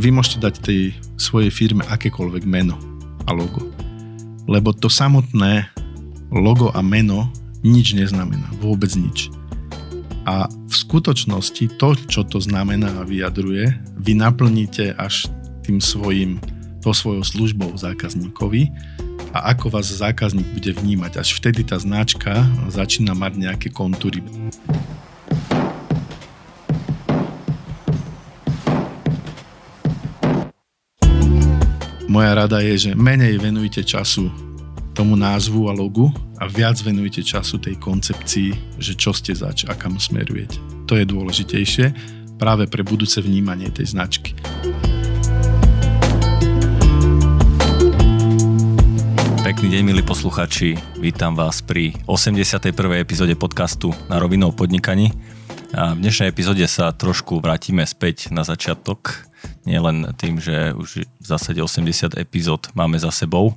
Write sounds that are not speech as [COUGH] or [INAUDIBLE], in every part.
vy môžete dať tej svojej firme akékoľvek meno a logo. Lebo to samotné logo a meno nič neznamená, vôbec nič. A v skutočnosti to, čo to znamená a vyjadruje, vy naplníte až tým svojim, to svojou službou zákazníkovi a ako vás zákazník bude vnímať. Až vtedy tá značka začína mať nejaké kontúry. Moja rada je, že menej venujte času tomu názvu a logu a viac venujte času tej koncepcii, že čo ste zač a kam smerujete. To je dôležitejšie práve pre budúce vnímanie tej značky. Pekný deň, milí posluchači. Vítam vás pri 81. epizóde podcastu Na rovinou podnikaní. A v dnešnej epizóde sa trošku vrátime späť na začiatok nielen tým, že už v zásade 80 epizód máme za sebou,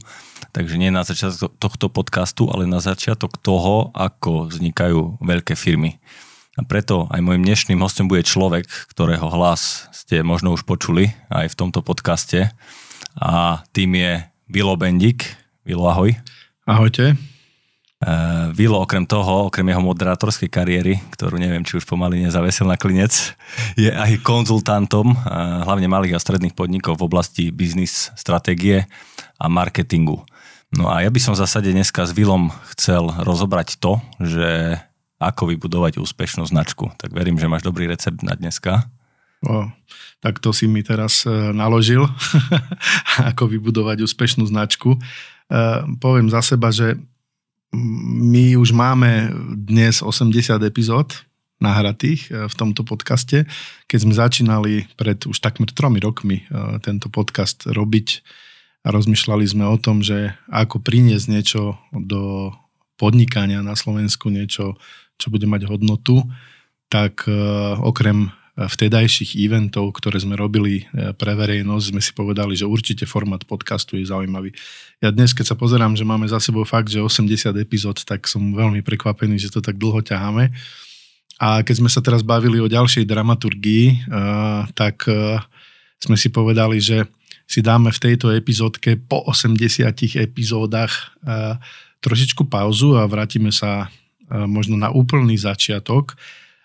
takže nie na začiatok tohto podcastu, ale na začiatok toho, ako vznikajú veľké firmy. A preto aj môjim dnešným hostom bude človek, ktorého hlas ste možno už počuli aj v tomto podcaste. A tým je Vilo Bendik. Vilo, ahoj. Ahojte. Uh, Vilo okrem toho, okrem jeho moderátorskej kariéry, ktorú neviem, či už pomaly nezavesil na klinec, je aj konzultantom uh, hlavne malých a stredných podnikov v oblasti biznis, stratégie a marketingu. No a ja by som v zásade dneska s Vilom chcel rozobrať to, že ako vybudovať úspešnú značku. Tak verím, že máš dobrý recept na dneska. O, tak to si mi teraz uh, naložil, [LAUGHS] ako vybudovať úspešnú značku. Uh, poviem za seba, že my už máme dnes 80 epizód nahratých e, v tomto podcaste. Keď sme začínali pred už takmer tromi rokmi e, tento podcast robiť a rozmýšľali sme o tom, že ako priniesť niečo do podnikania na Slovensku, niečo, čo bude mať hodnotu, tak e, okrem vtedajších eventov, ktoré sme robili e, pre verejnosť, sme si povedali, že určite formát podcastu je zaujímavý. Ja dnes, keď sa pozerám, že máme za sebou fakt, že 80 epizód, tak som veľmi prekvapený, že to tak dlho ťaháme. A keď sme sa teraz bavili o ďalšej dramaturgii, e, tak e, sme si povedali, že si dáme v tejto epizódke po 80 epizódach trošičku pauzu a vrátime sa možno na úplný začiatok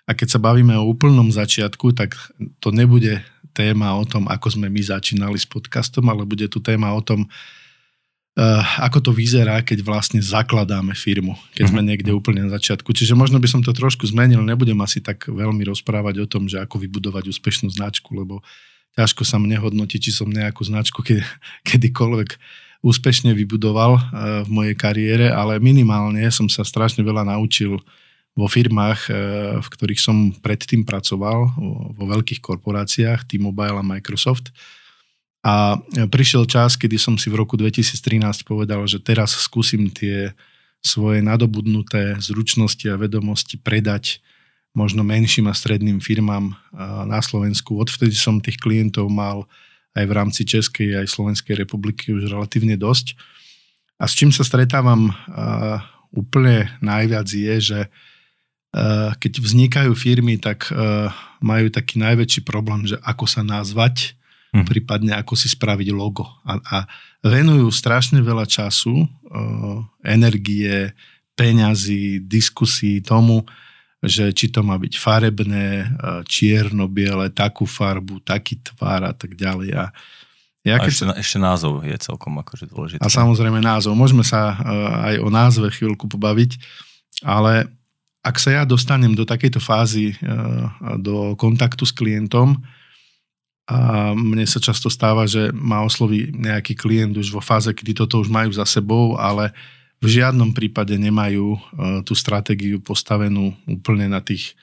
a keď sa bavíme o úplnom začiatku, tak to nebude téma o tom, ako sme my začínali s podcastom, ale bude tu téma o tom, uh, ako to vyzerá, keď vlastne zakladáme firmu, keď sme mhm. niekde úplne na začiatku. Čiže možno by som to trošku zmenil, nebudem asi tak veľmi rozprávať o tom, že ako vybudovať úspešnú značku, lebo ťažko sa mne hodnotí, či som nejakú značku kedy, [LAUGHS] kedykoľvek úspešne vybudoval uh, v mojej kariére, ale minimálne som sa strašne veľa naučil vo firmách, eh, v ktorých som predtým pracoval, vo veľkých korporáciách, T-Mobile a Microsoft. A prišiel čas, kedy som si v roku 2013 povedal, že teraz skúsim tie svoje nadobudnuté zručnosti a vedomosti predať možno menším a stredným firmám eh, na Slovensku. Odvtedy som tých klientov mal aj v rámci Českej aj Slovenskej republiky už relatívne dosť. A s čím sa stretávam eh, úplne najviac je, že Eh, keď vznikajú firmy, tak eh, majú taký najväčší problém, že ako sa nazvať, hmm. prípadne ako si spraviť logo. A, a venujú strašne veľa času, eh, energie, peňazí, diskusí tomu, že či to má byť farebné, čierno-biele, takú farbu, taký tvar a tak ďalej. A, ja keď... a ešte, ešte názov je celkom akože dôležitý. A samozrejme názov. Môžeme sa aj o názve chvíľku pobaviť, ale ak sa ja dostanem do takejto fázy, eh, do kontaktu s klientom, a mne sa často stáva, že ma osloví nejaký klient už vo fáze, kedy toto už majú za sebou, ale v žiadnom prípade nemajú eh, tú stratégiu postavenú úplne na tých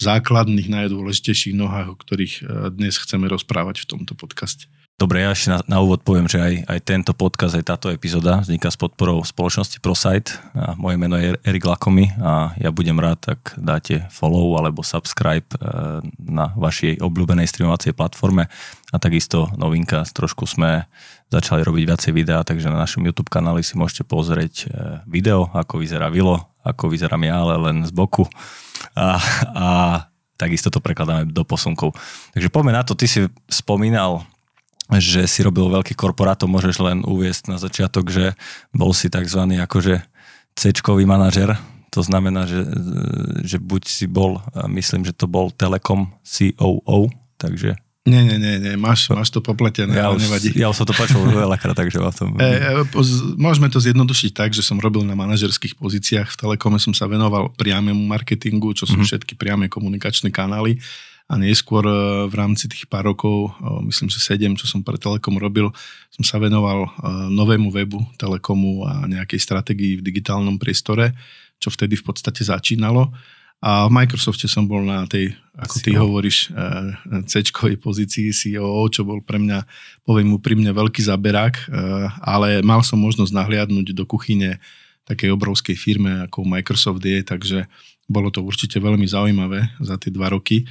základných, najdôležitejších nohách, o ktorých eh, dnes chceme rozprávať v tomto podcaste. Dobre, ja ešte na, na úvod poviem, že aj, aj tento podcast, aj táto epizóda vzniká s podporou spoločnosti ProSite. A moje meno je Erik Lakomy a ja budem rád, ak dáte follow alebo subscribe e, na vašej obľúbenej streamovacej platforme. A takisto novinka, trošku sme začali robiť viacej videá, takže na našom YouTube kanáli si môžete pozrieť e, video, ako vyzerá Vilo, ako vyzerám ja, ale len z boku. A, a takisto to prekladáme do posunkov. Takže poďme na to, ty si spomínal že si robil veľký korporátov, môžeš len uviesť na začiatok, že bol si tzv. akože C-čkový manažer, to znamená, že, že buď si bol, myslím, že to bol Telekom COO, takže nie, nie, nie, nie. Máš, máš to popletené, ja ale nevadí. Ja už som to počul [LAUGHS] veľakrát, takže vás to... E, e, môžeme to zjednodušiť tak, že som robil na manažerských pozíciách. V Telekome som sa venoval priamému marketingu, čo sú mm-hmm. všetky priame komunikačné kanály. A neskôr e, v rámci tých pár rokov, e, myslím, že sedem, čo som pre Telekom robil, som sa venoval novému webu Telekomu a nejakej stratégii v digitálnom priestore, čo vtedy v podstate začínalo. A v Microsofte som bol na tej, ako ty hovoríš, C-čkovej pozícii CEO, čo bol pre mňa, poviem úprimne, veľký zaberák, ale mal som možnosť nahliadnúť do kuchyne takej obrovskej firme, ako Microsoft je, takže bolo to určite veľmi zaujímavé za tie dva roky.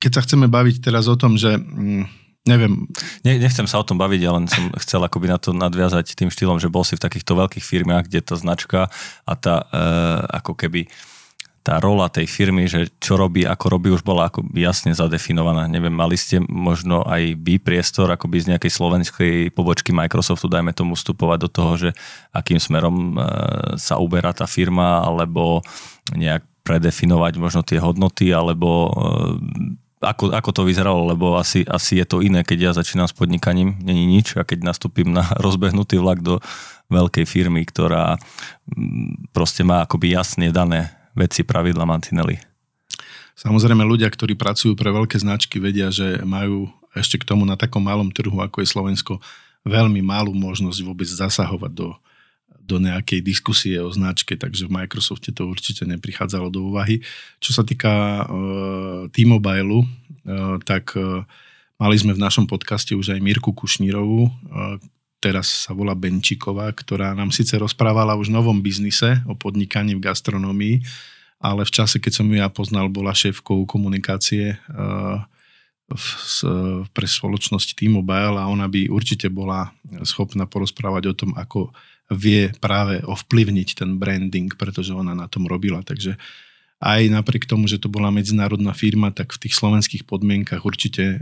Keď sa chceme baviť teraz o tom, že mm, neviem. Ne, nechcem sa o tom baviť, ja len som [LAUGHS] chcel akoby na to nadviazať tým štýlom, že bol si v takýchto veľkých firmách, kde tá značka a tá e, ako keby tá rola tej firmy, že čo robí, ako robí, už bola ako jasne zadefinovaná. Neviem, mali ste možno aj vy priestor akoby z nejakej slovenskej pobočky Microsoftu, dajme tomu vstupovať do toho, že akým smerom e, sa uberá tá firma, alebo nejak predefinovať možno tie hodnoty, alebo e, ako, ako to vyzeralo, lebo asi, asi je to iné, keď ja začínam s podnikaním, není nič a keď nastúpim na [LAUGHS] rozbehnutý vlak do veľkej firmy, ktorá mm, proste má akoby jasne dané veci, pravidla, mantinely. Samozrejme ľudia, ktorí pracujú pre veľké značky, vedia, že majú ešte k tomu na takom malom trhu, ako je Slovensko, veľmi malú možnosť vôbec zasahovať do, do nejakej diskusie o značke, takže v Microsofte to určite neprichádzalo do úvahy. Čo sa týka uh, T-Mobile, uh, tak uh, mali sme v našom podcaste už aj Mirku Kušnírovú, uh, teraz sa volá Benčiková, ktorá nám síce rozprávala už v novom biznise o podnikaní v gastronomii, ale v čase, keď som ju ja poznal, bola šéfkou komunikácie uh, v, pre spoločnosť T-Mobile a ona by určite bola schopná porozprávať o tom, ako vie práve ovplyvniť ten branding, pretože ona na tom robila. Takže aj napriek tomu, že to bola medzinárodná firma, tak v tých slovenských podmienkach určite e,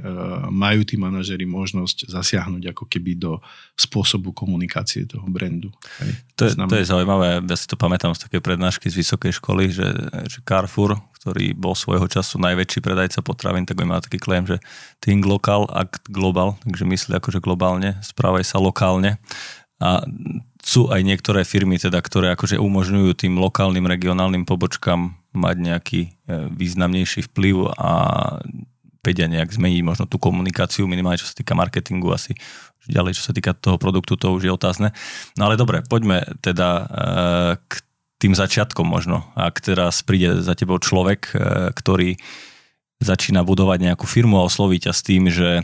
majú tí manažeri možnosť zasiahnuť ako keby do spôsobu komunikácie toho brandu. Hej. To, je, to je zaujímavé, ja si to pamätám z takej prednášky z vysokej školy, že, že Carrefour, ktorý bol svojho času najväčší predajca potravín, tak má taký claim, že think local, act global, takže myslí akože globálne, správaj sa lokálne. A sú aj niektoré firmy, teda, ktoré akože umožňujú tým lokálnym, regionálnym pobočkám mať nejaký e, významnejší vplyv a vedia nejak zmeniť možno tú komunikáciu, minimálne čo sa týka marketingu, asi ďalej, čo sa týka toho produktu, to už je otázne. No ale dobre, poďme teda e, k tým začiatkom možno. Ak teraz príde za tebou človek, e, ktorý začína budovať nejakú firmu a osloviť ťa s tým, že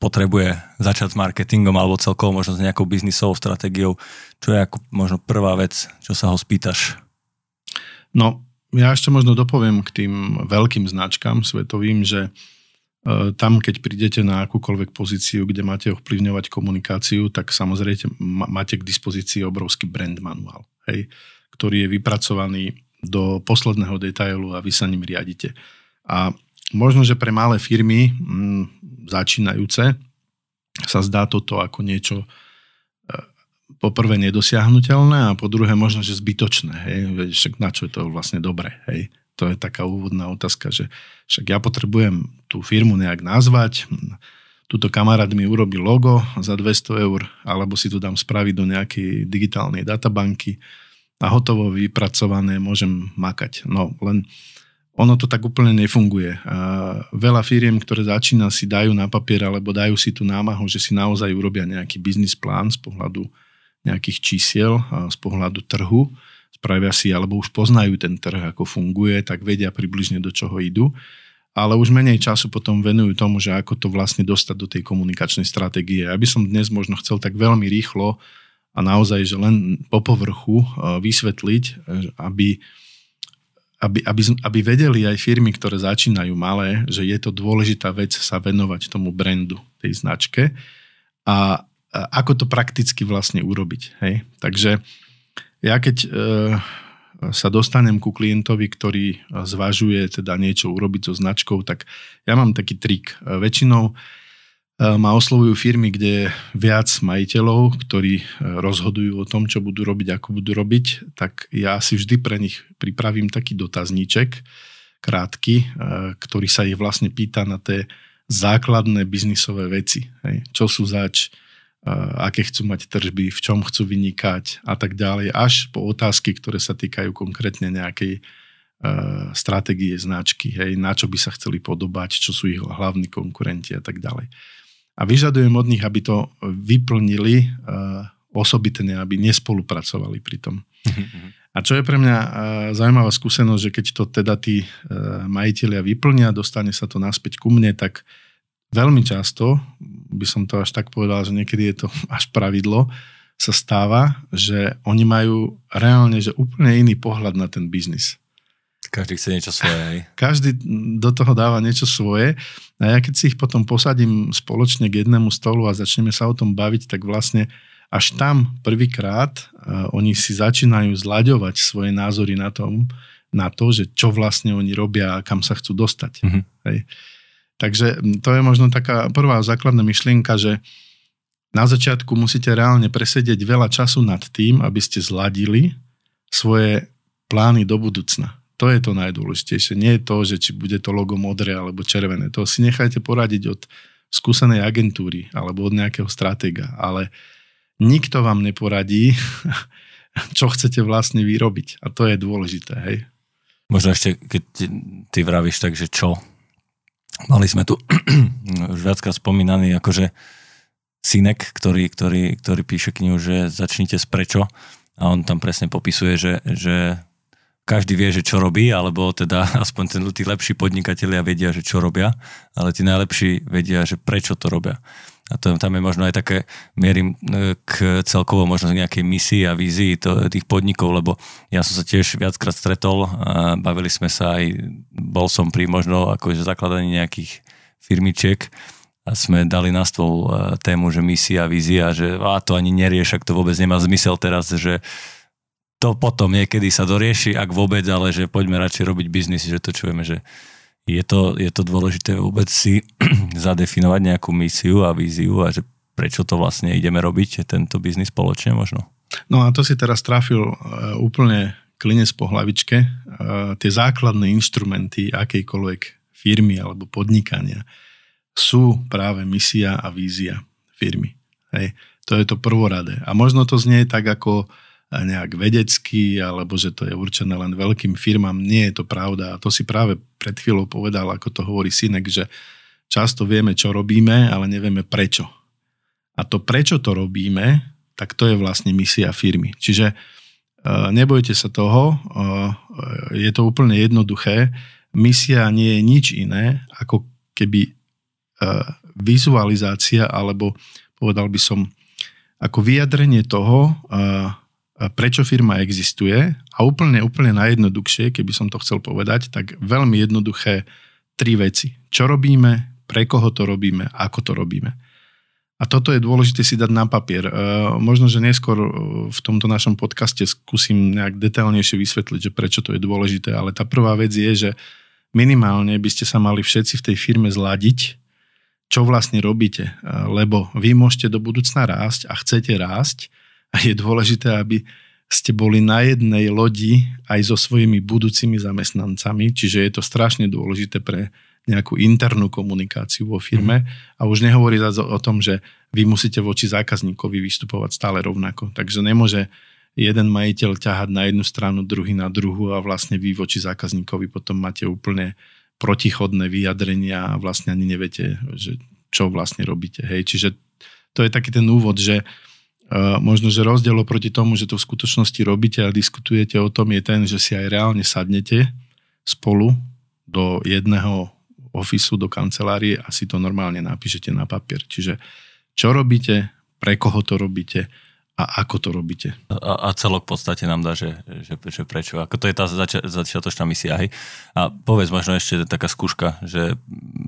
potrebuje začať s marketingom alebo celkovo možno s nejakou biznisovou stratégiou, čo je ako možno prvá vec, čo sa ho spýtaš? No, ja ešte možno dopoviem k tým veľkým značkám svetovým, že e, tam, keď prídete na akúkoľvek pozíciu, kde máte ovplyvňovať komunikáciu, tak samozrejme máte k dispozícii obrovský brand manuál, hej, ktorý je vypracovaný do posledného detailu a vy sa ním riadite. A možno, že pre malé firmy m, mm, začínajúce sa zdá toto ako niečo e, po prvé nedosiahnutelné a po druhé možno, že zbytočné. Hej? Však na čo je to vlastne dobre? Hej? To je taká úvodná otázka, že však ja potrebujem tú firmu nejak nazvať, túto kamarát mi urobí logo za 200 eur, alebo si to dám spraviť do nejakej digitálnej databanky a hotovo vypracované môžem makať. No len ono to tak úplne nefunguje. A veľa firiem, ktoré začína, si dajú na papier alebo dajú si tú námahu, že si naozaj urobia nejaký biznis plán z pohľadu nejakých čísiel, z pohľadu trhu, spravia si, alebo už poznajú ten trh, ako funguje, tak vedia približne do čoho idú. Ale už menej času potom venujú tomu, že ako to vlastne dostať do tej komunikačnej stratégie. Ja by som dnes možno chcel tak veľmi rýchlo a naozaj, že len po povrchu vysvetliť, aby aby, aby, aby vedeli aj firmy, ktoré začínajú malé, že je to dôležitá vec sa venovať tomu brandu, tej značke a, a ako to prakticky vlastne urobiť. Hej? Takže ja keď e, sa dostanem ku klientovi, ktorý zvažuje teda niečo urobiť so značkou, tak ja mám taký trik. Väčšinou ma oslovujú firmy, kde je viac majiteľov, ktorí rozhodujú o tom, čo budú robiť, ako budú robiť, tak ja si vždy pre nich pripravím taký dotazníček, krátky, ktorý sa ich vlastne pýta na tie základné biznisové veci. Hej. Čo sú zač, aké chcú mať tržby, v čom chcú vynikať a tak ďalej, až po otázky, ktoré sa týkajú konkrétne nejakej stratégie značky, hej, na čo by sa chceli podobať, čo sú ich hlavní konkurenti a tak ďalej. A vyžadujem od nich, aby to vyplnili uh, osobitne, aby nespolupracovali pri tom. Uh-huh. A čo je pre mňa uh, zaujímavá skúsenosť, že keď to teda tí uh, majiteľia vyplnia, dostane sa to naspäť ku mne, tak veľmi často, by som to až tak povedal, že niekedy je to [LAUGHS] až pravidlo, sa stáva, že oni majú reálne že úplne iný pohľad na ten biznis. Každý chce niečo svoje. Aj. Každý do toho dáva niečo svoje. A ja keď si ich potom posadím spoločne k jednému stolu a začneme sa o tom baviť, tak vlastne až tam prvýkrát uh, oni si začínajú zlaďovať svoje názory na tom, na to, že čo vlastne oni robia a kam sa chcú dostať. Mm-hmm. Hej. Takže to je možno taká prvá základná myšlienka, že na začiatku musíte reálne presedieť veľa času nad tým, aby ste zladili svoje plány do budúcna. To je to najdôležitejšie. Nie je to, že či bude to logo modré alebo červené. To si nechajte poradiť od skúsenej agentúry alebo od nejakého stratéga. Ale nikto vám neporadí, [LAUGHS] čo chcete vlastne vyrobiť. A to je dôležité. Hej? Možno ešte, keď ty vravíš tak, že čo Mali sme tu [CLEARS THROAT] už viackrát spomínaný akože Sinek, ktorý, ktorý, ktorý píše knihu, že začnite s prečo a on tam presne popisuje, že, že každý vie, že čo robí, alebo teda [LAUGHS] aspoň ten, tí lepší podnikatelia vedia, že čo robia, ale tí najlepší vedia, že prečo to robia. A to, tam je možno aj také, mierim e, k celkovo možno nejakej misii a vízii to, tých podnikov, lebo ja som sa tiež viackrát stretol, a bavili sme sa aj, bol som pri možno akože zakladaní nejakých firmičiek a sme dali na stôl e, tému, že misia, vízia, že a to ani nerieš, ak to vôbec nemá zmysel teraz, že to potom niekedy sa dorieši, ak vôbec, ale že poďme radšej robiť biznis, že to čujeme, že je to, je to dôležité vôbec si [CLEARS THROAT] zadefinovať nejakú misiu a víziu a že prečo to vlastne ideme robiť, tento biznis spoločne možno? No a to si teraz trafil uh, úplne klinec po hlavičke. Uh, tie základné inštrumenty akejkoľvek firmy alebo podnikania sú práve misia a vízia firmy. Hej. To je to prvoradé. A možno to znie tak ako nejak vedecký, alebo že to je určené len veľkým firmám. Nie je to pravda. A to si práve pred chvíľou povedal, ako to hovorí Synek, že často vieme, čo robíme, ale nevieme prečo. A to, prečo to robíme, tak to je vlastne misia firmy. Čiže e, nebojte sa toho, e, je to úplne jednoduché. Misia nie je nič iné, ako keby e, vizualizácia, alebo povedal by som, ako vyjadrenie toho, prečo firma existuje a úplne, úplne najjednoduchšie, keby som to chcel povedať, tak veľmi jednoduché tri veci. Čo robíme, pre koho to robíme, ako to robíme. A toto je dôležité si dať na papier. E, možno, že neskôr e, v tomto našom podcaste skúsim nejak detailnejšie vysvetliť, že prečo to je dôležité, ale tá prvá vec je, že minimálne by ste sa mali všetci v tej firme zladiť, čo vlastne robíte, e, lebo vy môžete do budúcna rásť a chcete rásť, a je dôležité, aby ste boli na jednej lodi aj so svojimi budúcimi zamestnancami, čiže je to strašne dôležité pre nejakú internú komunikáciu vo firme mm. a už nehovorí o tom, že vy musíte voči zákazníkovi vystupovať stále rovnako. Takže nemôže jeden majiteľ ťahať na jednu stranu, druhý na druhú a vlastne vy voči zákazníkovi potom máte úplne protichodné vyjadrenia a vlastne ani neviete, že čo vlastne robíte. Hej. Čiže to je taký ten úvod, že uh, možno, že rozdiel oproti tomu, že to v skutočnosti robíte a diskutujete o tom, je ten, že si aj reálne sadnete spolu do jedného ofisu, do kancelárie a si to normálne napíšete na papier. Čiže čo robíte, pre koho to robíte a ako to robíte. A, a celok v podstate nám dá, že, že, že prečo. Ako to je tá zač- začiatočná misia. Hej? A povedz možno ešte taká skúška, že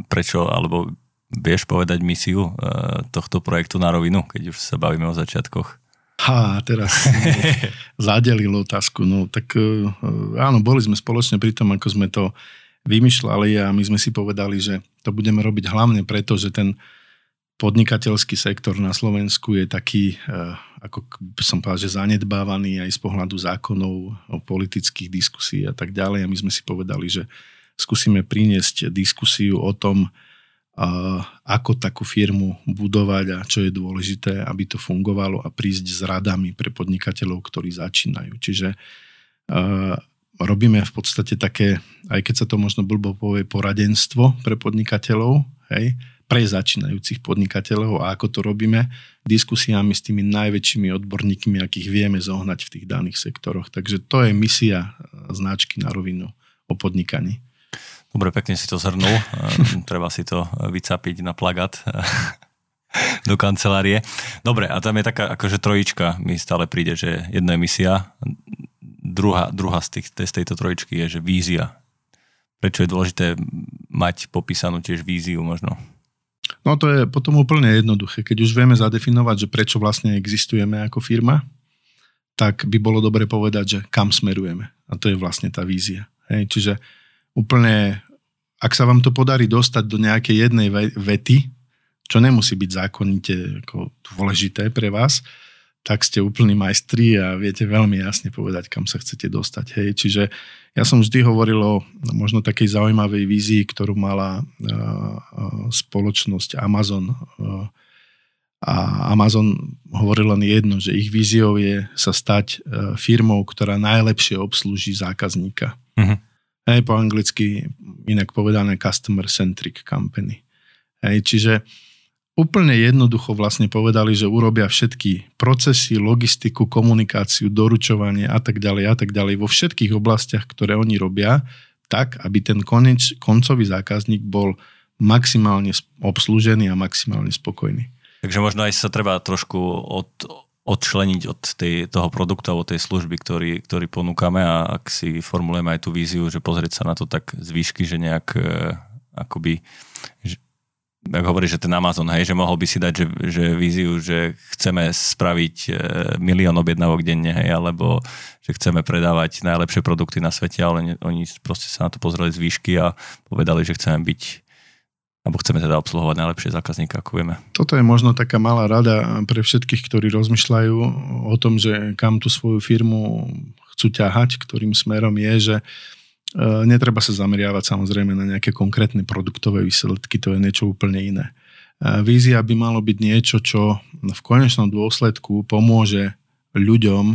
prečo, alebo Vieš povedať misiu eh, tohto projektu na rovinu, keď už sa bavíme o začiatkoch? Ha, teraz [LAUGHS] zadelil otázku. No tak e, áno, boli sme spoločne pri tom, ako sme to vymýšľali a my sme si povedali, že to budeme robiť hlavne preto, že ten podnikateľský sektor na Slovensku je taký, ako som povedal, že zanedbávaný aj z pohľadu zákonov, o politických diskusí a tak ďalej. A my sme si povedali, že skúsime priniesť diskusiu o tom, ako takú firmu budovať a čo je dôležité, aby to fungovalo a prísť s radami pre podnikateľov, ktorí začínajú. Čiže robíme v podstate také, aj keď sa to možno blbo povie, poradenstvo pre podnikateľov, hej, pre začínajúcich podnikateľov a ako to robíme diskusiami s tými najväčšími odborníkmi, akých vieme zohnať v tých daných sektoroch. Takže to je misia značky na rovinu o podnikaní. Dobre, pekne si to zhrnul. Treba si to vycapiť na plagát [LAUGHS] do kancelárie. Dobre, a tam je taká akože trojička, mi stále príde, že jedna je misia, druhá, druhá z, tých, z tejto trojičky je, že vízia. Prečo je dôležité mať popísanú tiež víziu možno? No to je potom úplne jednoduché. Keď už vieme zadefinovať, že prečo vlastne existujeme ako firma, tak by bolo dobre povedať, že kam smerujeme. A to je vlastne tá vízia. Hej, čiže úplne, ak sa vám to podarí dostať do nejakej jednej vety, čo nemusí byť zákonite ako dôležité pre vás, tak ste úplní majstri a viete veľmi jasne povedať, kam sa chcete dostať. Hej. Čiže ja som vždy hovoril o možno takej zaujímavej vízii, ktorú mala uh, uh, spoločnosť Amazon. Uh, a Amazon hovoril len jedno, že ich víziou je sa stať firmou, ktorá najlepšie obslúži zákazníka. Uh-huh. Hej, po anglicky inak povedané customer centric company. Hej, čiže úplne jednoducho vlastne povedali, že urobia všetky procesy, logistiku, komunikáciu, doručovanie a tak ďalej a tak ďalej vo všetkých oblastiach, ktoré oni robia, tak, aby ten koneč, koncový zákazník bol maximálne obslúžený a maximálne spokojný. Takže možno aj sa treba trošku od, odčleniť od tej, toho produktu alebo tej služby, ktorý, ktorý ponúkame a ak si formulujeme aj tú víziu, že pozrieť sa na to tak z výšky, že nejak e, akoby že, ak hovorí, že ten Amazon, hej, že mohol by si dať, že, že víziu, že chceme spraviť e, milión objednávok denne, hej, alebo že chceme predávať najlepšie produkty na svete, ale oni proste sa na to pozreli z výšky a povedali, že chceme byť alebo chceme teda obsluhovať najlepšie zákazníka, ako vieme. Toto je možno taká malá rada pre všetkých, ktorí rozmýšľajú o tom, že kam tú svoju firmu chcú ťahať, ktorým smerom je, že e, netreba sa zameriavať samozrejme na nejaké konkrétne produktové výsledky, to je niečo úplne iné. E, vízia by malo byť niečo, čo v konečnom dôsledku pomôže ľuďom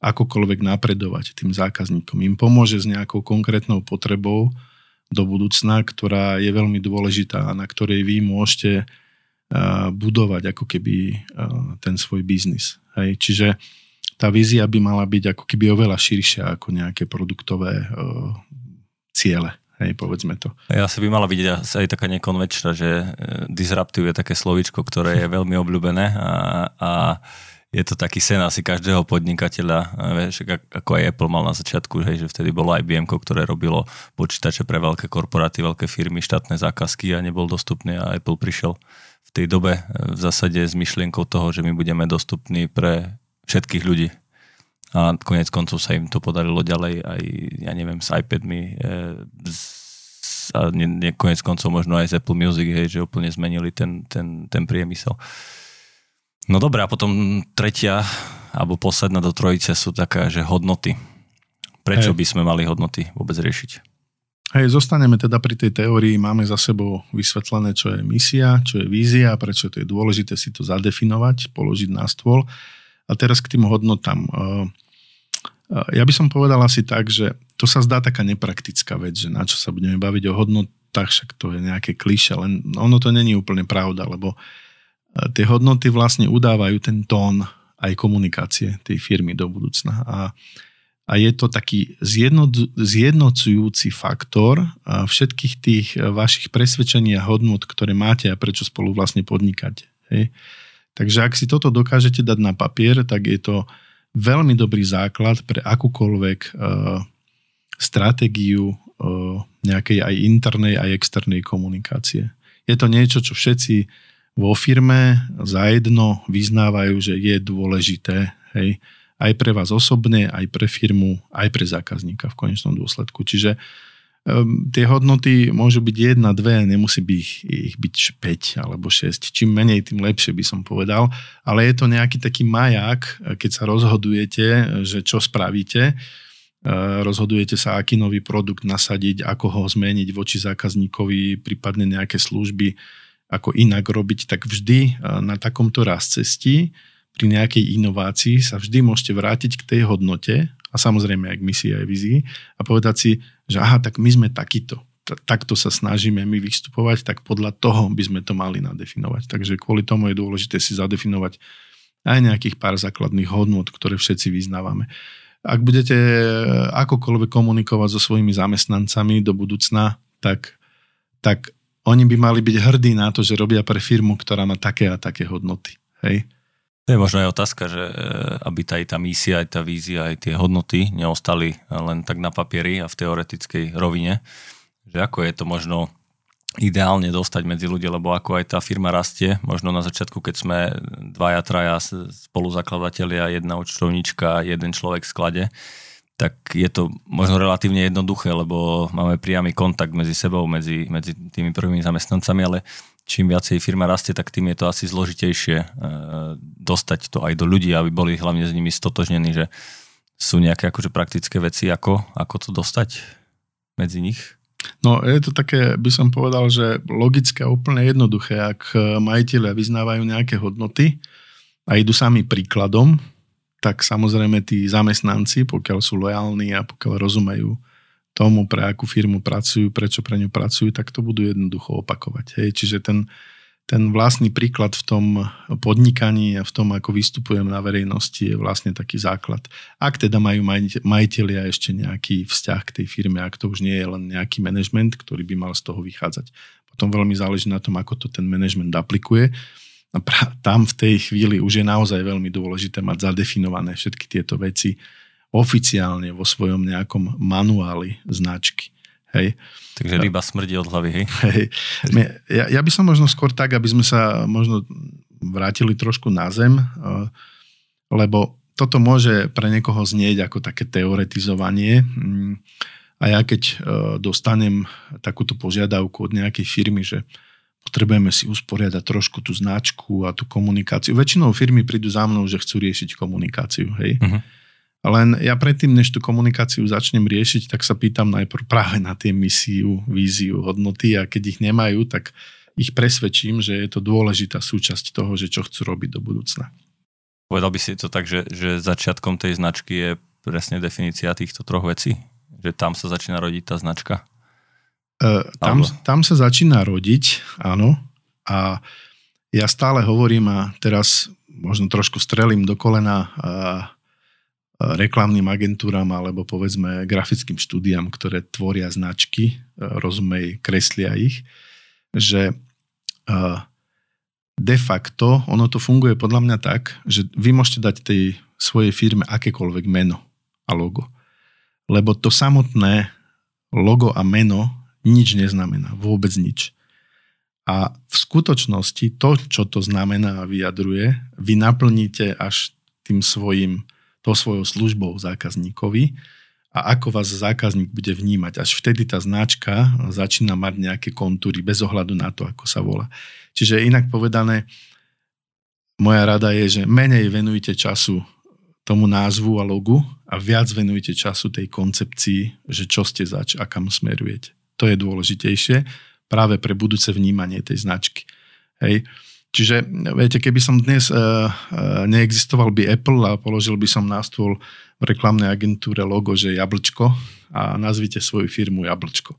akokoľvek napredovať tým zákazníkom. Im pomôže s nejakou konkrétnou potrebou, do budúcna, ktorá je veľmi dôležitá a na ktorej vy môžete budovať ako keby ten svoj biznis. Hej. Čiže tá vízia by mala byť ako keby oveľa širšia ako nejaké produktové ciele. Hej, povedzme to. Ja si by mala byť aj taká nekonvečná, že disruptive je také slovičko, ktoré je [LAUGHS] veľmi obľúbené a, a je to taký sen asi každého podnikateľa, vieš, ako aj Apple mal na začiatku, hej, že vtedy bolo IBM, ktoré robilo počítače pre veľké korporáty, veľké firmy, štátne zákazky a nebol dostupný a Apple prišiel v tej dobe e, v zásade s myšlienkou toho, že my budeme dostupní pre všetkých ľudí. A konec koncov sa im to podarilo ďalej aj, ja neviem, s iPadmi, e, a ne, ne, konec koncov možno aj z Apple Music, hej, že úplne zmenili ten, ten, ten priemysel. No dobré, a potom tretia alebo posledná do trojice sú také, že hodnoty. Prečo Hej. by sme mali hodnoty vôbec riešiť? Hej, zostaneme teda pri tej teórii, máme za sebou vysvetlené, čo je misia, čo je vízia, prečo to je dôležité si to zadefinovať, položiť na stôl. A teraz k tým hodnotám. Ja by som povedal asi tak, že to sa zdá taká nepraktická vec, že na čo sa budeme baviť o hodnotách, však to je nejaké kliše, len ono to není úplne pravda, lebo uh, tie hodnoty vlastne udávajú ten tón aj komunikácie tej firmy do budúcna. A, a je to taký zjedno, zjednocujúci faktor všetkých tých vašich presvedčení a hodnot, ktoré máte a prečo spolu vlastne podnikáte. Hej. Takže ak si toto dokážete dať na papier, tak je to veľmi dobrý základ pre akúkoľvek uh, stratégiu uh, nejakej aj internej, aj externej komunikácie. Je to niečo, čo všetci vo firme zajedno vyznávajú, že je dôležité, Hej? Aj pre vás osobne, aj pre firmu, aj pre zákazníka v konečnom dôsledku. Čiže um, tie hodnoty môžu byť jedna, dve, nemusí byť ich, ich byť 5 alebo 6. Čím menej, tým lepšie by som povedal. Ale je to nejaký taký majak, keď sa rozhodujete, že čo spravíte, rozhodujete sa, aký nový produkt nasadiť, ako ho zmeniť voči zákazníkovi, prípadne nejaké služby, ako inak robiť, tak vždy na takomto raz cestí pri nejakej inovácii sa vždy môžete vrátiť k tej hodnote a samozrejme aj k misii aj vizii a povedať si, že aha, tak my sme takýto, takto sa snažíme my vystupovať, tak podľa toho by sme to mali nadefinovať. Takže kvôli tomu je dôležité si zadefinovať aj nejakých pár základných hodnot, ktoré všetci vyznávame. Ak budete akokoľvek komunikovať so svojimi zamestnancami do budúcna, tak, tak oni by mali byť hrdí na to, že robia pre firmu, ktorá má také a také hodnoty. Hej? To je možno aj otázka, že e, aby tá, tá misia, aj tá vízia, aj tie hodnoty neostali len tak na papieri a v teoretickej rovine. Že ako je to možno ideálne dostať medzi ľudia, lebo ako aj tá firma rastie, možno na začiatku, keď sme dvaja, traja spoluzakladateľia, jedna účtovníčka, jeden človek v sklade, tak je to možno relatívne jednoduché, lebo máme priamy kontakt medzi sebou, medzi, medzi tými prvými zamestnancami, ale čím viacej firma rastie, tak tým je to asi zložitejšie e, dostať to aj do ľudí, aby boli hlavne s nimi stotožnení, že sú nejaké akože praktické veci, ako, ako to dostať medzi nich? No je to také, by som povedal, že logické a úplne jednoduché, ak majiteľia vyznávajú nejaké hodnoty a idú sami príkladom, tak samozrejme tí zamestnanci, pokiaľ sú lojálni a pokiaľ rozumejú tomu, pre akú firmu pracujú, prečo pre ňu pracujú, tak to budú jednoducho opakovať. Hej. Čiže ten, ten vlastný príklad v tom podnikaní a v tom, ako vystupujem na verejnosti, je vlastne taký základ. Ak teda majú majiteľia ešte nejaký vzťah k tej firme, ak to už nie je len nejaký manažment, ktorý by mal z toho vychádzať. Potom veľmi záleží na tom, ako to ten manažment aplikuje. A tam v tej chvíli už je naozaj veľmi dôležité mať zadefinované všetky tieto veci oficiálne vo svojom nejakom manuáli značky. Hej. Takže ryba smrdí od hlavy, hej? hej. Ja, ja by som možno skôr tak, aby sme sa možno vrátili trošku na zem, eh, lebo toto môže pre niekoho znieť ako také teoretizovanie. Mm, a ja keď eh, dostanem takúto požiadavku od nejakej firmy, že potrebujeme si usporiadať trošku tú značku a tú komunikáciu. Väčšinou firmy prídu za mnou, že chcú riešiť komunikáciu. Hej? Uh-huh. Len ja predtým, než tú komunikáciu začnem riešiť, tak sa pýtam najprv práve na tie misiu, víziu, hodnoty a keď ich nemajú, tak ich presvedčím, že je to dôležitá súčasť toho, že čo chcú robiť do budúcna. Povedal by si to tak, že, že začiatkom tej značky je presne definícia týchto troch vecí? Že tam sa začína rodiť tá značka? Uh, tam, tam sa začína rodiť, áno. A ja stále hovorím a teraz možno trošku strelím do kolena reklamným agentúram alebo povedzme grafickým štúdiám, ktoré tvoria značky, e, rozumej, kreslia ich, že e, de facto ono to funguje podľa mňa tak, že vy môžete dať tej svojej firme akékoľvek meno a logo. Lebo to samotné logo a meno nič neznamená, vôbec nič. A v skutočnosti to, čo to znamená a vyjadruje, vy naplníte až tým svojim to svojou službou zákazníkovi a ako vás zákazník bude vnímať. Až vtedy tá značka začína mať nejaké kontúry bez ohľadu na to, ako sa volá. Čiže inak povedané, moja rada je, že menej venujte času tomu názvu a logu a viac venujte času tej koncepcii, že čo ste zač a kam smerujete. To je dôležitejšie práve pre budúce vnímanie tej značky. Hej. Čiže viete, keby som dnes uh, uh, neexistoval by Apple a položil by som na stôl v reklamnej agentúre logo, že Jablčko a nazvite svoju firmu Jablčko.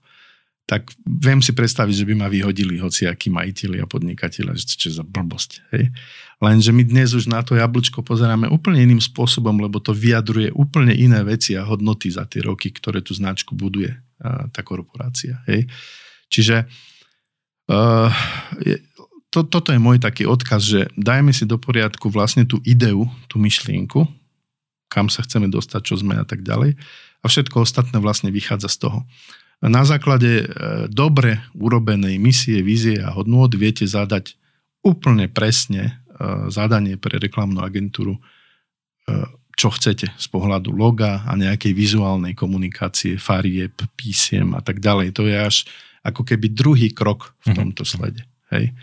Tak viem si predstaviť, že by ma vyhodili hociakí majiteľi a podnikateľi, že čo za blbosť. Hej? Lenže my dnes už na to jablčko pozeráme úplne iným spôsobom, lebo to vyjadruje úplne iné veci a hodnoty za tie roky, ktoré tú značku buduje tá korporácia. Hej? Čiže uh, je, to, toto je môj taký odkaz, že dajme si do poriadku vlastne tú ideu, tú myšlienku, kam sa chceme dostať, čo sme a tak ďalej. A všetko ostatné vlastne vychádza z toho. Na základe e, dobre urobenej misie, vízie a hodnôt viete zadať úplne presne e, zadanie pre reklamnú agentúru, čo chcete z pohľadu loga a nejakej vizuálnej komunikácie, farieb, písiem a tak ďalej. To je až ako keby druhý krok v mhm. tomto slede. Hej.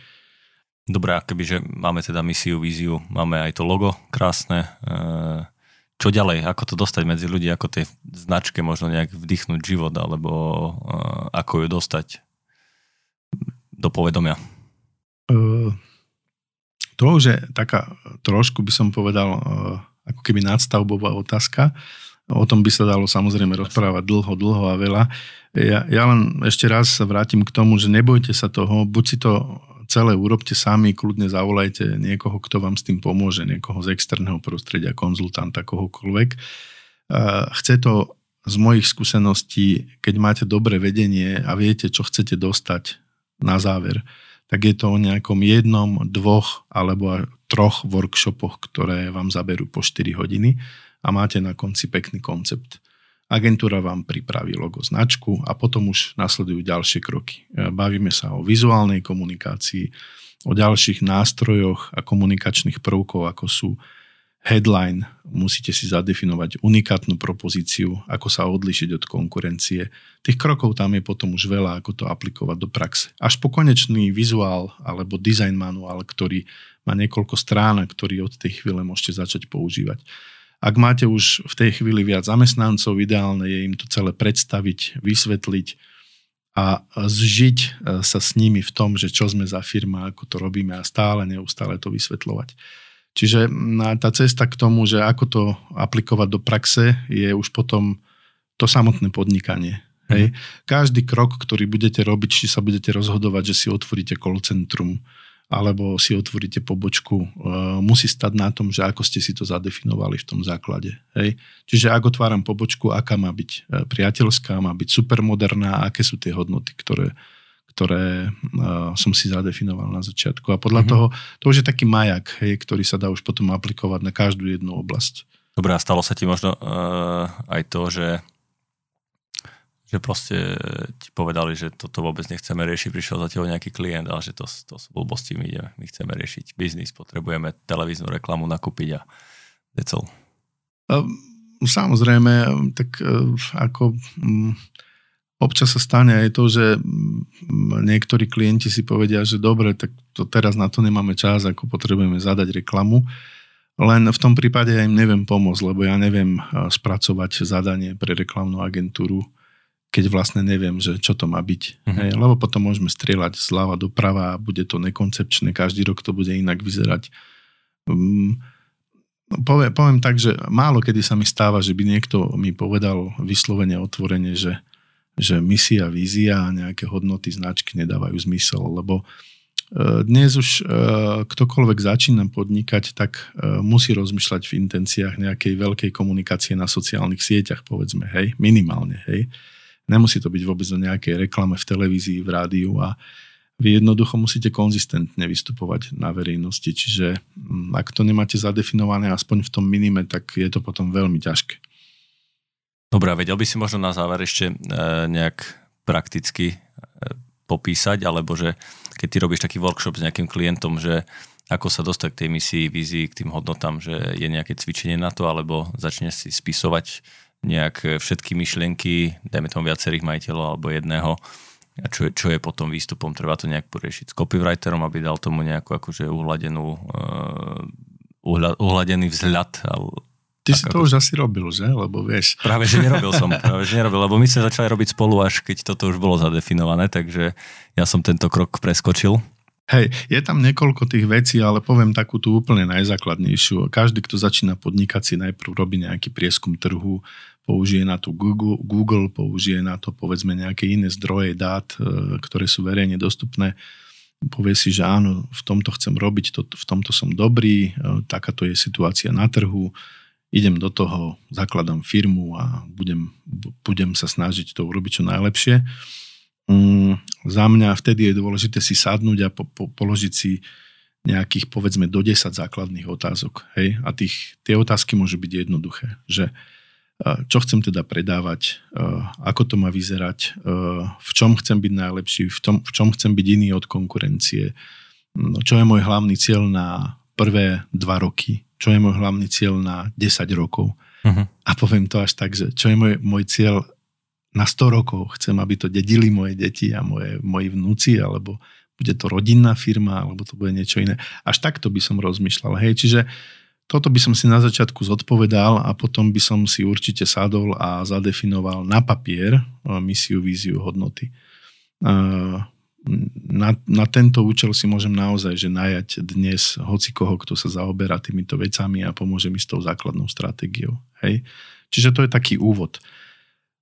Dobre, a kebyže máme teda misiu, víziu, máme aj to logo krásne, e, čo ďalej, ako to dostať medzi ľudí, ako tej značke možno nejak vdychnúť život, alebo e, ako ju dostať do povedomia? Uh, to už je taká trošku by som povedal ako keby nadstavbová otázka. O tom by sa dalo samozrejme rozprávať dlho, dlho a veľa. Ja, ja len ešte raz sa vrátim k tomu, že nebojte sa toho, buď si to celé urobte sami, kľudne zavolajte niekoho, kto vám s tým pomôže, niekoho z externého prostredia, konzultanta, kohokoľvek. Chce to z mojich skúseností, keď máte dobré vedenie a viete, čo chcete dostať na záver, tak je to o nejakom jednom, dvoch alebo troch workshopoch, ktoré vám zaberú po 4 hodiny a máte na konci pekný koncept. Agentúra vám pripraví logo značku a potom už nasledujú ďalšie kroky. E, bavíme sa o vizuálnej komunikácii, o ďalších nástrojoch a komunikačných prvkov, ako sú headline, musíte si zadefinovať unikátnu propozíciu, ako sa odlišiť od konkurencie. Tých krokov tam je potom už veľa, ako to aplikovať do praxe. Až po konečný vizuál alebo design manuál, ktorý má niekoľko strán, ktorý od tej chvíle môžete začať používať. Ak máte už v tej chvíli viac zamestnancov, ideálne je im to celé predstaviť, vysvetliť a zžiť e, sa s nimi v tom, že čo sme za firma, ako to robíme a stále, neustále to vysvetľovať. Čiže tá cesta k tomu, že ako to aplikovať do praxe, je už potom to samotné podnikanie. Hej. Mm. Každý krok, ktorý budete robiť, či sa budete rozhodovať, že si otvoríte call centrum, alebo si otvoríte pobočku, e, musí stať na tom, že ako ste si to zadefinovali v tom základe. Hej? Čiže ak otváram pobočku, aká má byť e, priateľská, má byť supermoderná, aké sú tie hodnoty, ktoré, ktoré e, som si zadefinoval na začiatku. A podľa mm-hmm. toho, to už je taký majak, hej, ktorý sa dá už potom aplikovať na každú jednu oblasť. Dobre, a stalo sa ti možno uh, aj to, že že proste ti povedali, že toto vôbec nechceme riešiť, prišiel za tebou nejaký klient, ale že to, to sú blbosti, my ideme, my chceme riešiť biznis, potrebujeme televíznu reklamu nakúpiť a decel. Samozrejme, tak e, ako mm, občas sa stane aj to, že mm, niektorí klienti si povedia, že dobre, tak to teraz na to nemáme čas, ako potrebujeme zadať reklamu. Len v tom prípade ja im neviem pomôcť, lebo ja neviem e, spracovať zadanie pre reklamnú agentúru keď vlastne neviem, že čo to má byť. Uh-huh. Hej, lebo potom môžeme strieľať zľava doprava a bude to nekoncepčné, každý rok to bude inak vyzerať. Um, poviem, poviem tak, že málo kedy sa mi stáva, že by niekto mi povedal vyslovene otvorene, že, že misia, vízia a nejaké hodnoty značky nedávajú zmysel, lebo e, dnes už e, ktokoľvek začína podnikať, tak e, musí rozmýšľať v intenciách nejakej veľkej komunikácie na sociálnych sieťach, povedzme, hej, minimálne, hej. Nemusí to byť vôbec o nejakej reklame v televízii, v rádiu a vy jednoducho musíte konzistentne vystupovať na verejnosti, čiže mm, ak to nemáte zadefinované aspoň v tom minime, tak je to potom veľmi ťažké. Dobre, vedel by si možno na záver ešte e, nejak prakticky e, popísať, alebo že keď ty robíš taký workshop s nejakým klientom, že ako sa dostať k tej misii, vízii, k tým hodnotám, že je nejaké cvičenie na to, alebo začne si spisovať nejak všetky myšlienky, dajme tomu viacerých majiteľov alebo jedného, a čo, čo je potom výstupom, treba to nejak poriešiť s copywriterom, aby dal tomu nejakú akože uhladenú, uh, uhladený vzhľad. Ty si to už asi robil, že? Lebo vieš. Práve, že nerobil som. [LAUGHS] Práve, že nerobil, lebo my sme začali robiť spolu až keď toto už bolo zadefinované, takže ja som tento krok preskočil. Hej, je tam niekoľko tých vecí, ale poviem takú tú úplne najzákladnejšiu. Každý, kto začína podnikať, si najprv robí nejaký prieskum trhu, použije na to Google, Google, použije na to povedzme nejaké iné zdroje dát, e, ktoré sú verejne dostupné. Povie si, že áno, v tomto chcem robiť, to, v tomto som dobrý, e, takáto je situácia na trhu, idem do toho, zakladám firmu a budem, budem sa snažiť to urobiť čo najlepšie. Mm, za mňa vtedy je dôležité si sadnúť a po, po, položiť si nejakých povedzme do 10 základných otázok. Hej? A tých, tie otázky môžu byť jednoduché. Že uh, čo chcem teda predávať, ako to má vyzerať, v čom chcem byť najlepší, v, tom, v čom chcem byť iný od konkurencie, no, čo je môj hlavný cieľ na prvé dva roky, čo je môj hlavný cieľ na 10 rokov. Uh-huh. A poviem to až tak, že čo je môj, môj cieľ na 100 rokov. Chcem, aby to dedili moje deti a moje, moji vnúci, alebo bude to rodinná firma, alebo to bude niečo iné. Až takto by som rozmýšľal. Hej, čiže toto by som si na začiatku zodpovedal a potom by som si určite sadol a zadefinoval na papier misiu, víziu, hodnoty. Na, na tento účel si môžem naozaj že najať dnes hoci koho, kto sa zaoberá týmito vecami a pomôže mi s tou základnou stratégiou. Hej? Čiže to je taký úvod.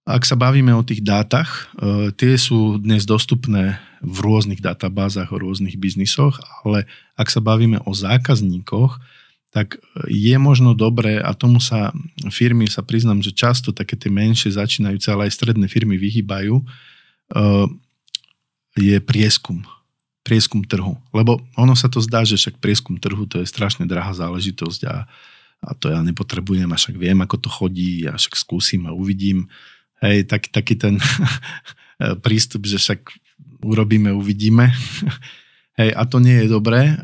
Ak sa bavíme o tých dátach, e, tie sú dnes dostupné v rôznych databázach, o rôznych biznisoch, ale ak sa bavíme o zákazníkoch, tak je možno dobré, a tomu sa firmy, sa priznám, že často také tie menšie začínajúce, ale aj stredné firmy vyhýbajú, e, je prieskum. Prieskum trhu. Lebo ono sa to zdá, že však prieskum trhu to je strašne drahá záležitosť a, a to ja nepotrebujem, a však viem, ako to chodí a však skúsim a uvidím. Hej, tak, taký ten [LAUGHS] prístup, že však urobíme, uvidíme. [LAUGHS] Hej, a to nie je dobré e,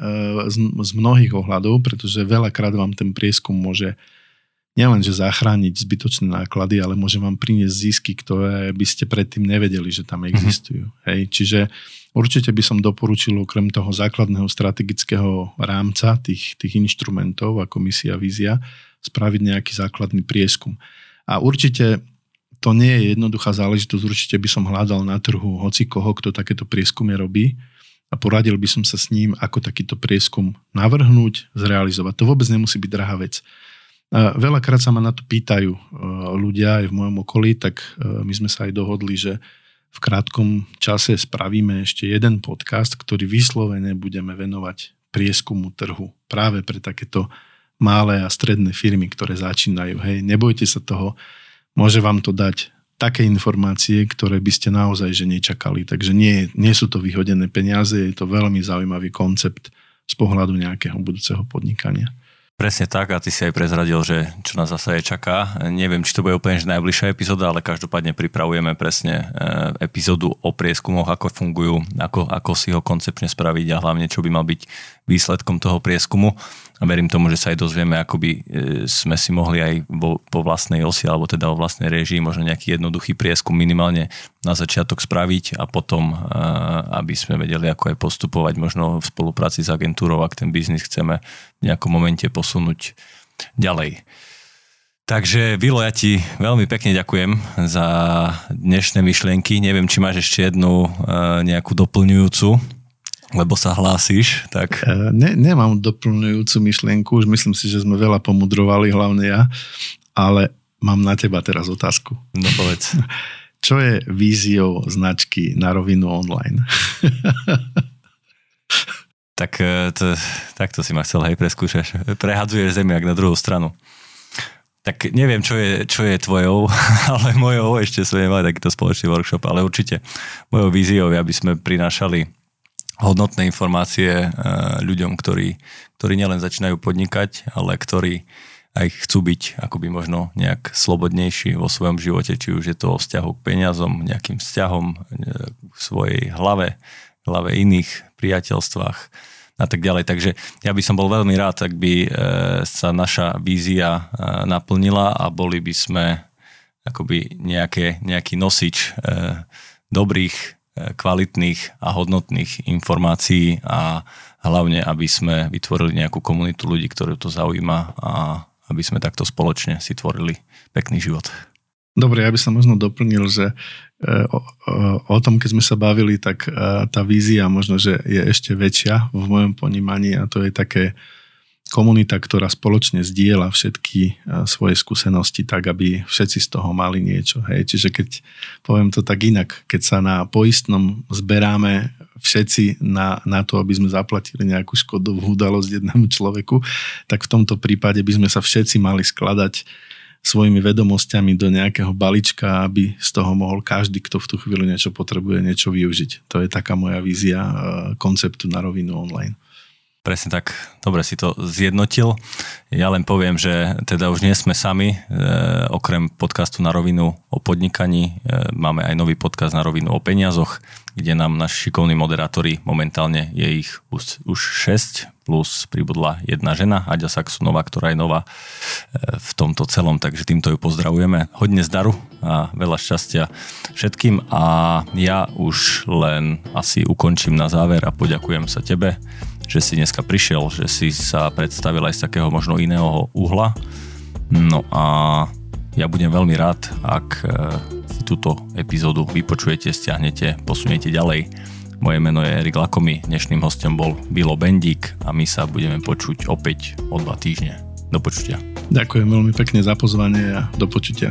z, z mnohých ohľadov, pretože veľakrát vám ten prieskum môže nielenže zachrániť zbytočné náklady, ale môže vám priniesť zisky, ktoré by ste predtým nevedeli, že tam mhm. existujú. Mm-hmm. Hej, čiže určite by som doporučil okrem toho základného strategického rámca, tých, tých inštrumentov ako misia, vízia, spraviť nejaký základný prieskum. A určite to nie je jednoduchá záležitosť, určite by som hľadal na trhu hoci koho, kto takéto prieskumy robí a poradil by som sa s ním, ako takýto prieskum navrhnúť, zrealizovať. To vôbec nemusí byť drahá vec. Veľakrát sa ma na to pýtajú e, ľudia aj v mojom okolí, tak e, my sme sa aj dohodli, že v krátkom čase spravíme ešte jeden podcast, ktorý vyslovene budeme venovať prieskumu trhu práve pre takéto malé a stredné firmy, ktoré začínajú. Hej, nebojte sa toho, môže vám to dať také informácie, ktoré by ste naozaj že nečakali. Takže nie, nie sú to vyhodené peniaze, je to veľmi zaujímavý koncept z pohľadu nejakého budúceho podnikania. Presne tak a ty si aj prezradil, že čo nás zase čaká. Neviem, či to bude úplne najbližšia epizóda, ale každopádne pripravujeme presne e, epizódu o prieskumoch, ako fungujú, ako, ako si ho koncepčne spraviť a hlavne čo by mal byť výsledkom toho prieskumu a verím tomu, že sa aj dozvieme, ako by e, sme si mohli aj vo, po vlastnej osi alebo teda o vlastnej režii možno nejaký jednoduchý prieskum minimálne na začiatok spraviť a potom, e, aby sme vedeli, ako aj postupovať možno v spolupráci s agentúrou, ak ten biznis chceme v nejakom momente posunúť ďalej. Takže Vilo, ja ti veľmi pekne ďakujem za dnešné myšlienky. Neviem, či máš ešte jednu e, nejakú doplňujúcu lebo sa hlásíš, tak... E, ne, nemám doplňujúcu myšlienku, už myslím si, že sme veľa pomudrovali, hlavne ja, ale mám na teba teraz otázku. No povedz. [LAUGHS] Čo je víziou značky na rovinu online? [LAUGHS] tak e, to, takto si ma chcel, hej, preskúšaš. Prehadzuješ zemiak na druhú stranu. Tak neviem, čo je, čo je tvojou, [LAUGHS] ale mojou, ešte sme nemali takýto spoločný workshop, ale určite mojou víziou, aby sme prinášali hodnotné informácie eh, ľuďom, ktorí, ktorí nielen začínajú podnikať, ale ktorí aj chcú byť akoby možno nejak slobodnejší vo svojom živote, či už je to o vzťahu k peniazom, nejakým vzťahom v eh, svojej hlave, hlave iných priateľstvách a tak ďalej. Takže ja by som bol veľmi rád, ak by eh, sa naša vízia naplnila a boli by sme akoby nejaké, nejaký nosič dobrých kvalitných a hodnotných informácií a hlavne, aby sme vytvorili nejakú komunitu ľudí, ktorú to zaujíma a aby sme takto spoločne si tvorili pekný život. Dobre, ja by som možno doplnil, že e, o, o, o tom, keď sme sa bavili, tak e, tá vízia možno, že je ešte väčšia v mojom ponímaní a to je také komunita, ktorá spoločne zdieľa všetky e, svoje skúsenosti tak, aby všetci z toho mali niečo. Hej. Čiže keď poviem to tak inak, keď sa na poistnom zberáme všetci na, na to, aby sme zaplatili nejakú škodovú udalosť jednému človeku, tak v tomto prípade by sme sa všetci mali skladať svojimi vedomosťami do nejakého balíčka, aby z toho mohol každý, kto v tú chvíľu niečo potrebuje, niečo využiť. To je taká moja vízia e, konceptu na rovinu online. Presne tak, dobre si to zjednotil. Ja len poviem, že teda už nie sme sami, e, okrem podcastu na rovinu o podnikaní, e, máme aj nový podcast na rovinu o peniazoch, kde nám naši šikovní moderátori, momentálne je ich už, už 6, plus pribudla jedna žena, Aďa Saxonová, ktorá je nová e, v tomto celom, takže týmto ju pozdravujeme. Hodne zdaru a veľa šťastia všetkým a ja už len asi ukončím na záver a poďakujem sa tebe, že si dneska prišiel, že si sa predstavil aj z takého možno iného uhla. No a ja budem veľmi rád, ak e, si túto epizódu vypočujete, stiahnete, posuniete ďalej moje meno je Erik Lakomi, dnešným hostom bol Bilo Bendík a my sa budeme počuť opäť o dva týždne. Do počutia. Ďakujem veľmi pekne za pozvanie a do počutia.